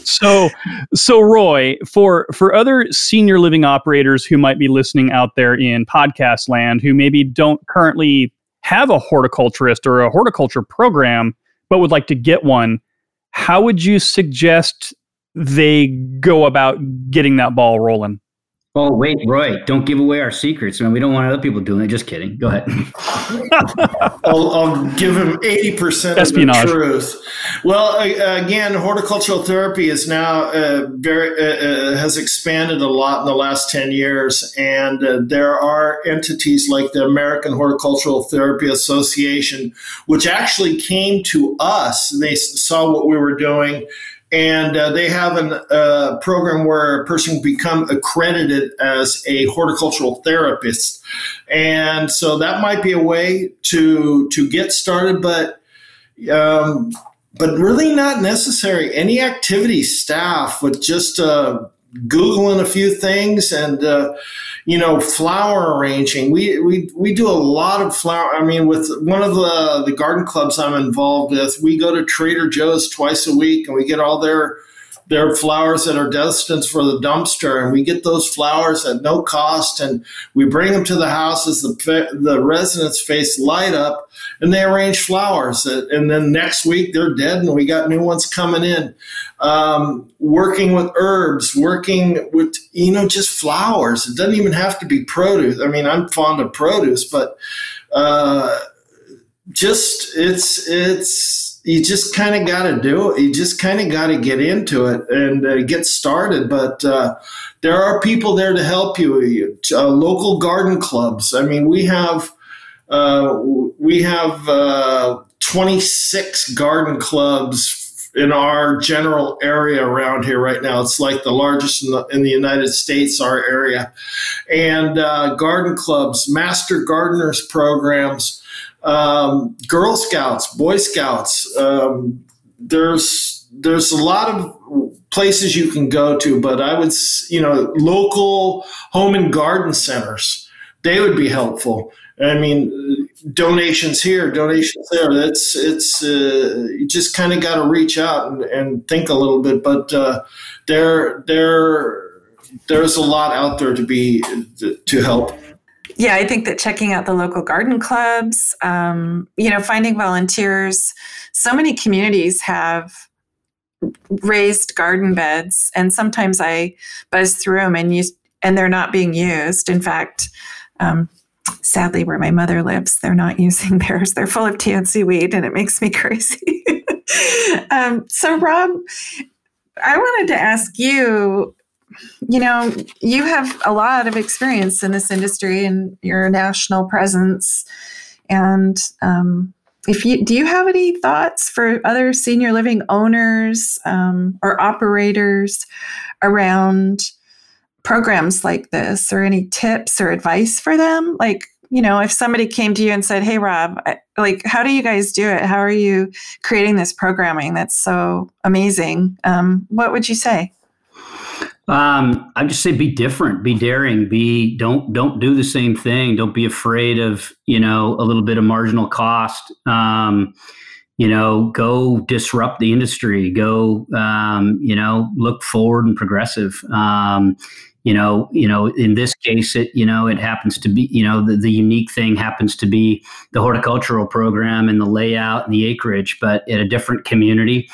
S1: so, so Roy, for, for other senior living operators who might be listening out there in podcast land who maybe don't currently have a horticulturist or a horticulture program, but would like to get one, how would you suggest they go about getting that ball rolling?
S3: Oh, wait, Roy, don't give away our secrets, man. We don't want other people doing it. Just kidding. Go ahead.
S2: I'll, I'll, give him 80% Espionage. of the truth. Well, uh, again, horticultural therapy is now uh, very, uh, uh, has expanded a lot in the last 10 years. And uh, there are entities like the American Horticultural Therapy Association, which actually came to us. They saw what we were doing and uh, they have a uh, program where a person can become accredited as a horticultural therapist. And so that might be a way to to get started but um, but really not necessary. Any activity staff with just uh, googling a few things and uh, you know, flower arranging. We, we, we do a lot of flower. I mean, with one of the, the garden clubs I'm involved with, we go to Trader Joe's twice a week and we get all their, their flowers that are destined for the dumpster and we get those flowers at no cost and we bring them to the house as the, the residents face light up and they arrange flowers and then next week they're dead and we got new ones coming in um, working with herbs, working with, you know, just flowers. It doesn't even have to be produce. I mean, I'm fond of produce, but uh, just, it's, it's, you just kind of got to do it. You just kind of got to get into it and uh, get started. But uh, there are people there to help you. Uh, local garden clubs. I mean, we have uh, we have uh, 26 garden clubs in our general area around here right now. It's like the largest in the, in the United States, our area. And uh, garden clubs, master gardeners programs, um, Girl Scouts, Boy Scouts. Um, there's there's a lot of places you can go to, but I would, you know, local home and garden centers, they would be helpful. I mean, donations here, donations there. That's it's uh, you just kind of got to reach out and, and, think a little bit. But uh, there, there, there's a lot out there to be to help.
S4: Yeah, I think that checking out the local garden clubs, um, you know, finding volunteers. So many communities have raised garden beds, and sometimes I buzz through them and use, and they're not being used. In fact. Um, sadly, where my mother lives, they're not using theirs. They're full of TNC weed, and it makes me crazy. um, so, Rob, I wanted to ask you you know, you have a lot of experience in this industry and your national presence. And um, if you do, you have any thoughts for other senior living owners um, or operators around programs like this or any tips or advice for them? Like, you know, if somebody came to you and said, Hey, Rob, like, how do you guys do it? How are you creating this programming that's so amazing? Um, what would you say?
S3: Um, I just say be different, be daring, be don't don't do the same thing. Don't be afraid of you know a little bit of marginal cost. Um, you know, go disrupt the industry. Go um, you know look forward and progressive. Um, you know, you know, in this case, it you know it happens to be you know the, the unique thing happens to be the horticultural program and the layout and the acreage, but at a different community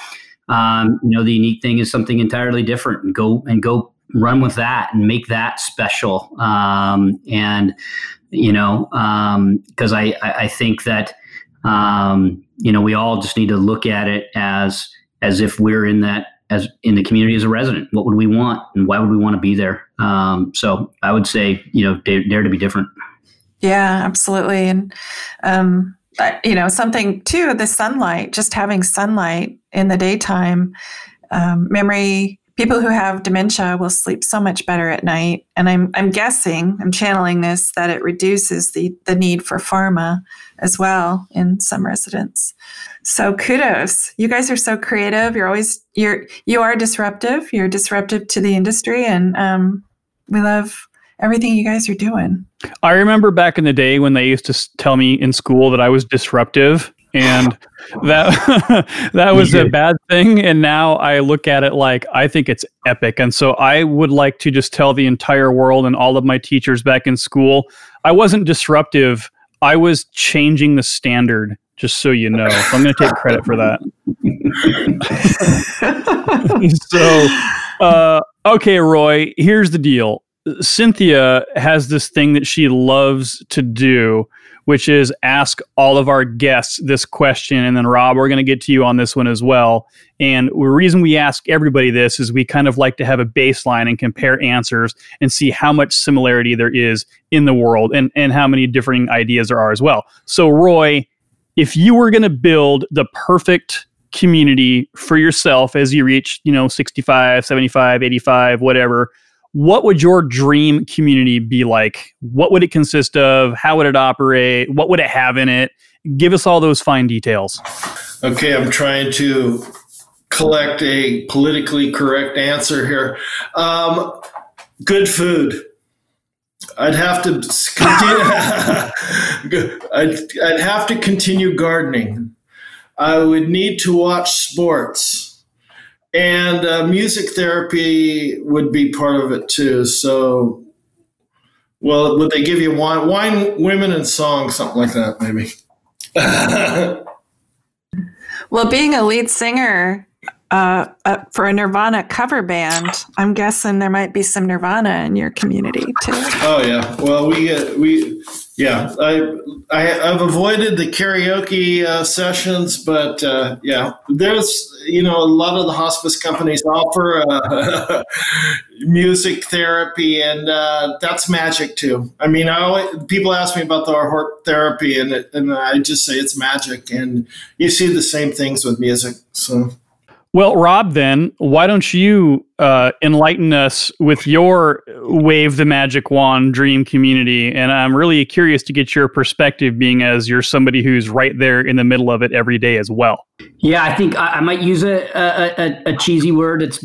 S3: um, you know the unique thing is something entirely different and go and go run with that and make that special. Um, and you know because um, I, I think that um, you know we all just need to look at it as as if we're in that as in the community as a resident. What would we want and why would we want to be there? Um, so i would say you know dare, dare to be different.
S4: Yeah absolutely. And um, you know, something too, the sunlight, just having sunlight in the daytime, um, memory, people who have dementia will sleep so much better at night. And I'm, I'm guessing, I'm channeling this, that it reduces the, the need for pharma as well in some residents. So kudos. You guys are so creative. You're always, you're, you are disruptive. You're disruptive to the industry. And um, we love everything you guys are doing.
S1: I remember back in the day when they used to tell me in school that I was disruptive and that that was a bad thing and now I look at it like I think it's epic and so I would like to just tell the entire world and all of my teachers back in school I wasn't disruptive I was changing the standard just so you know so I'm going to take credit for that. So uh, okay Roy here's the deal Cynthia has this thing that she loves to do, which is ask all of our guests this question. And then, Rob, we're going to get to you on this one as well. And the reason we ask everybody this is we kind of like to have a baseline and compare answers and see how much similarity there is in the world and, and how many differing ideas there are as well. So, Roy, if you were going to build the perfect community for yourself as you reach, you know, 65, 75, 85, whatever, what would your dream community be like? What would it consist of? How would it operate? What would it have in it? Give us all those fine details.
S2: Okay, I'm trying to collect a politically correct answer here. Um, good food. I'd have to continue. I'd, I'd have to continue gardening. I would need to watch sports and uh, music therapy would be part of it too. So, well, would they give you wine, wine, women, and song, something like that, maybe?
S4: well, being a lead singer uh, uh, for a Nirvana cover band, I'm guessing there might be some Nirvana in your community too.
S2: Oh yeah, well we get we yeah I, I have avoided the karaoke uh, sessions, but uh, yeah, there's you know a lot of the hospice companies offer music therapy, and that's magic too. I mean, I always, people ask me about the hort therapy, and it, and I just say it's magic, and you see the same things with music, so.
S1: Well, Rob, then why don't you uh, enlighten us with your wave the magic wand dream community? And I'm really curious to get your perspective, being as you're somebody who's right there in the middle of it every day as well.
S3: Yeah, I think I, I might use a, a, a, cheesy word. It's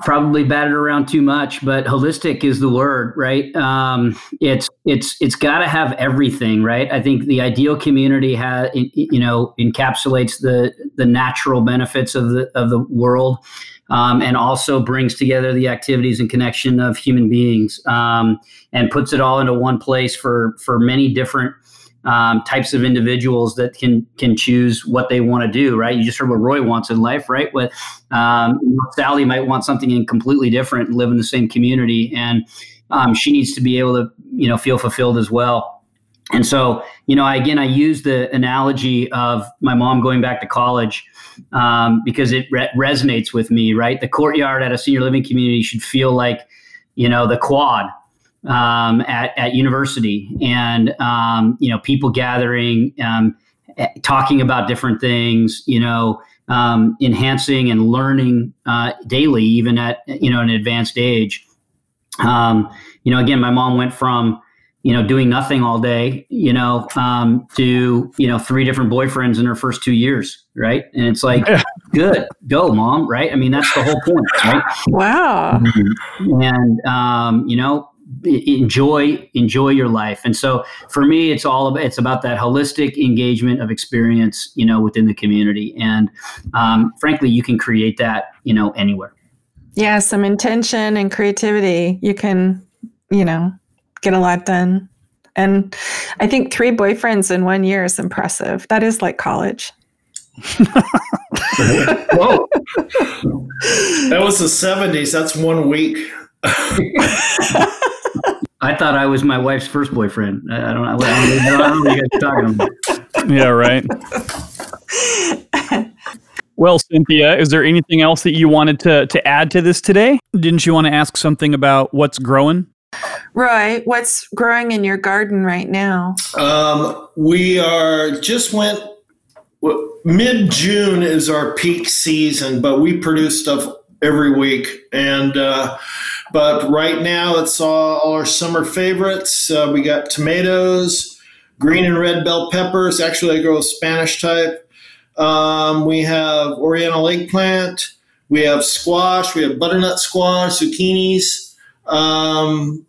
S3: probably batted around too much, but holistic is the word, right? Um, it's it's it's got to have everything, right? I think the ideal community has, you know, encapsulates the the natural benefits of the of the world, um, and also brings together the activities and connection of human beings, um, and puts it all into one place for for many different um, types of individuals that can can choose what they want to do. Right? You just heard what Roy wants in life, right? What um, Sally might want something completely different and live in the same community, and um, she needs to be able to you know feel fulfilled as well. And so, you know, I, again, I use the analogy of my mom going back to college um, because it re- resonates with me. Right, the courtyard at a senior living community should feel like, you know, the quad um, at, at university and, um, you know, people gathering, um, eh, talking about different things, you know, um, enhancing and learning uh, daily, even at, you know, an advanced age. um, you know, again, my mom went from you know doing nothing all day, you know, um, to you know three different boyfriends in her first two years, right? And it's like, good, go, mom, right? I mean, that's the whole point, right?
S4: Wow.
S3: And um, you know, enjoy enjoy your life and so for me it's all about it's about that holistic engagement of experience you know within the community and um, frankly you can create that you know anywhere
S4: Yeah, some intention and creativity. You can, you know, get a lot done. And I think three boyfriends in one year is impressive. That is like college.
S2: Whoa. that was the 70s. That's one week.
S3: i thought i was my wife's first boyfriend i, I don't know I don't, I don't know what you guys are talking about
S1: Yeah, right. well, Cynthia, is there anything else that you wanted to, to add to this today? Didn't you want to ask something about what's growing?
S4: Roy, what's growing in your garden right now?
S2: Um, we are just went mid June is our peak season, but we produce stuff every week. And uh, but right now it's all, all our summer favorites. Uh, we got tomatoes, green and red bell peppers. Actually, I grow Spanish type. Um, we have Oriental eggplant. We have squash. We have butternut squash, zucchinis. Um,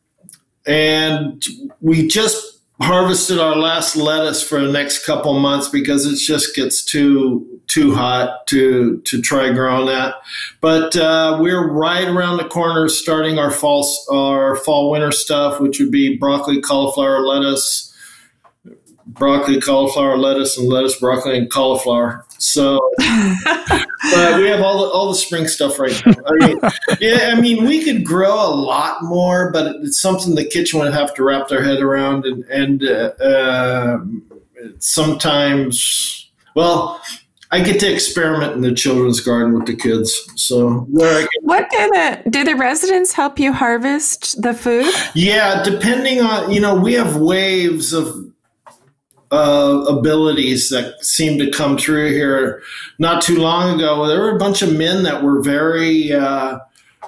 S2: and we just harvested our last lettuce for the next couple months because it just gets too too hot to to try growing that. But uh, we're right around the corner starting our fall our fall winter stuff, which would be broccoli, cauliflower, lettuce, broccoli, cauliflower, lettuce, and lettuce, broccoli, and cauliflower. So, but we have all the all the spring stuff right now. I mean, yeah, I mean, we could grow a lot more, but it's something the kitchen would have to wrap their head around, and and uh, uh, sometimes, well. I get to experiment in the children's garden with the kids. So, where I can
S4: What do the do the residents help you harvest the food?
S2: Yeah, depending on you know, we have waves of uh, abilities that seem to come through here. Not too long ago, there were a bunch of men that were very, uh,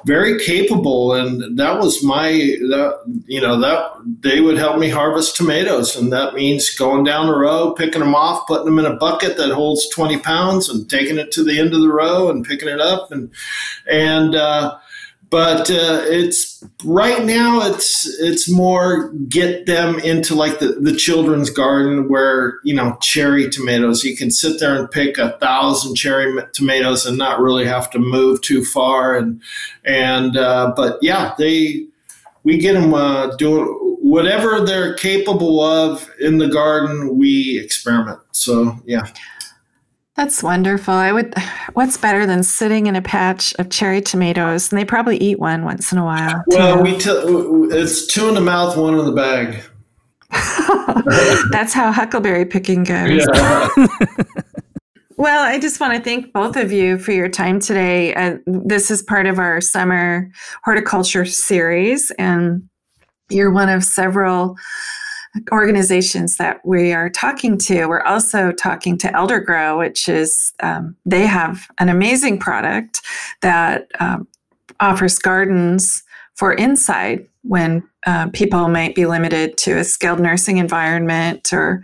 S2: very capable, and that was my, that, you know, that they would help me harvest tomatoes, and that means going down the row, picking them off, putting them in a bucket that holds twenty pounds, and taking it to the end of the row and picking it up, and and. Uh, but uh, it's right now it's it's more get them into like the, the children's garden where you know cherry tomatoes. You can sit there and pick a thousand cherry tomatoes and not really have to move too far and and uh, but yeah they we get them uh, doing whatever they're capable of in the garden we experiment. So yeah
S4: That's wonderful. I would. What's better than sitting in a patch of cherry tomatoes? And they probably eat one once in a while.
S2: well
S4: too.
S2: we t- it's two in the mouth one in the bag
S4: That's how huckleberry picking goes.
S2: yeah.
S4: Well, I just want to thank both of you for your time today. Uh, this is part of our summer horticulture series, and you're one of several organizations that we are talking to. We're also talking to Eldergrow, which is um, they have an amazing product that um, offers gardens for inside when uh, people might be limited to a skilled nursing environment or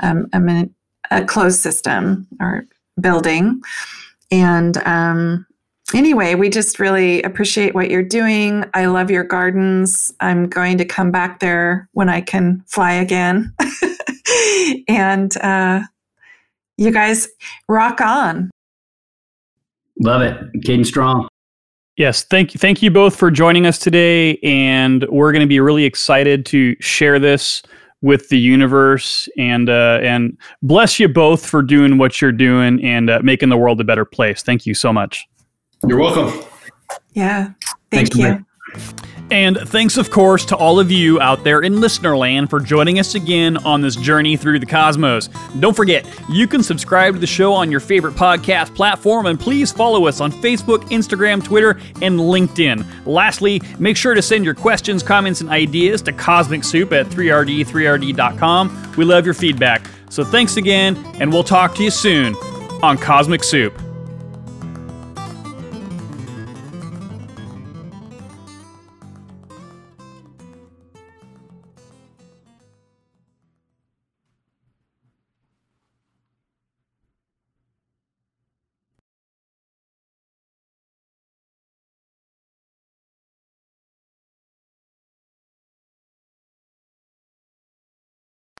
S4: um, a, a closed system or building. And um, anyway, we just really appreciate what you're doing. I love your gardens. I'm going to come back there when I can fly again. and uh, you guys rock on.
S3: love it Cadence strong
S1: Yes, thank you, thank you both for joining us today, and we're going to be really excited to share this with the universe, and uh, and bless you both for doing what you're doing and uh, making the world a better place. Thank you so much.
S2: You're welcome
S4: Yeah.
S3: Thanks,
S4: Thank you.
S3: Mike.
S1: And thanks, of course, to all of you out there in listener land for joining us again on this journey through the cosmos. Don't forget, you can subscribe to the show on your favorite podcast platform, and please follow us on Facebook, Instagram, Twitter, and LinkedIn. Lastly, make sure to send your questions, comments, and ideas to Cosmic Soup at 3rd3rd.com. We love your feedback. So thanks again, and we'll talk to you soon on Cosmic Soup.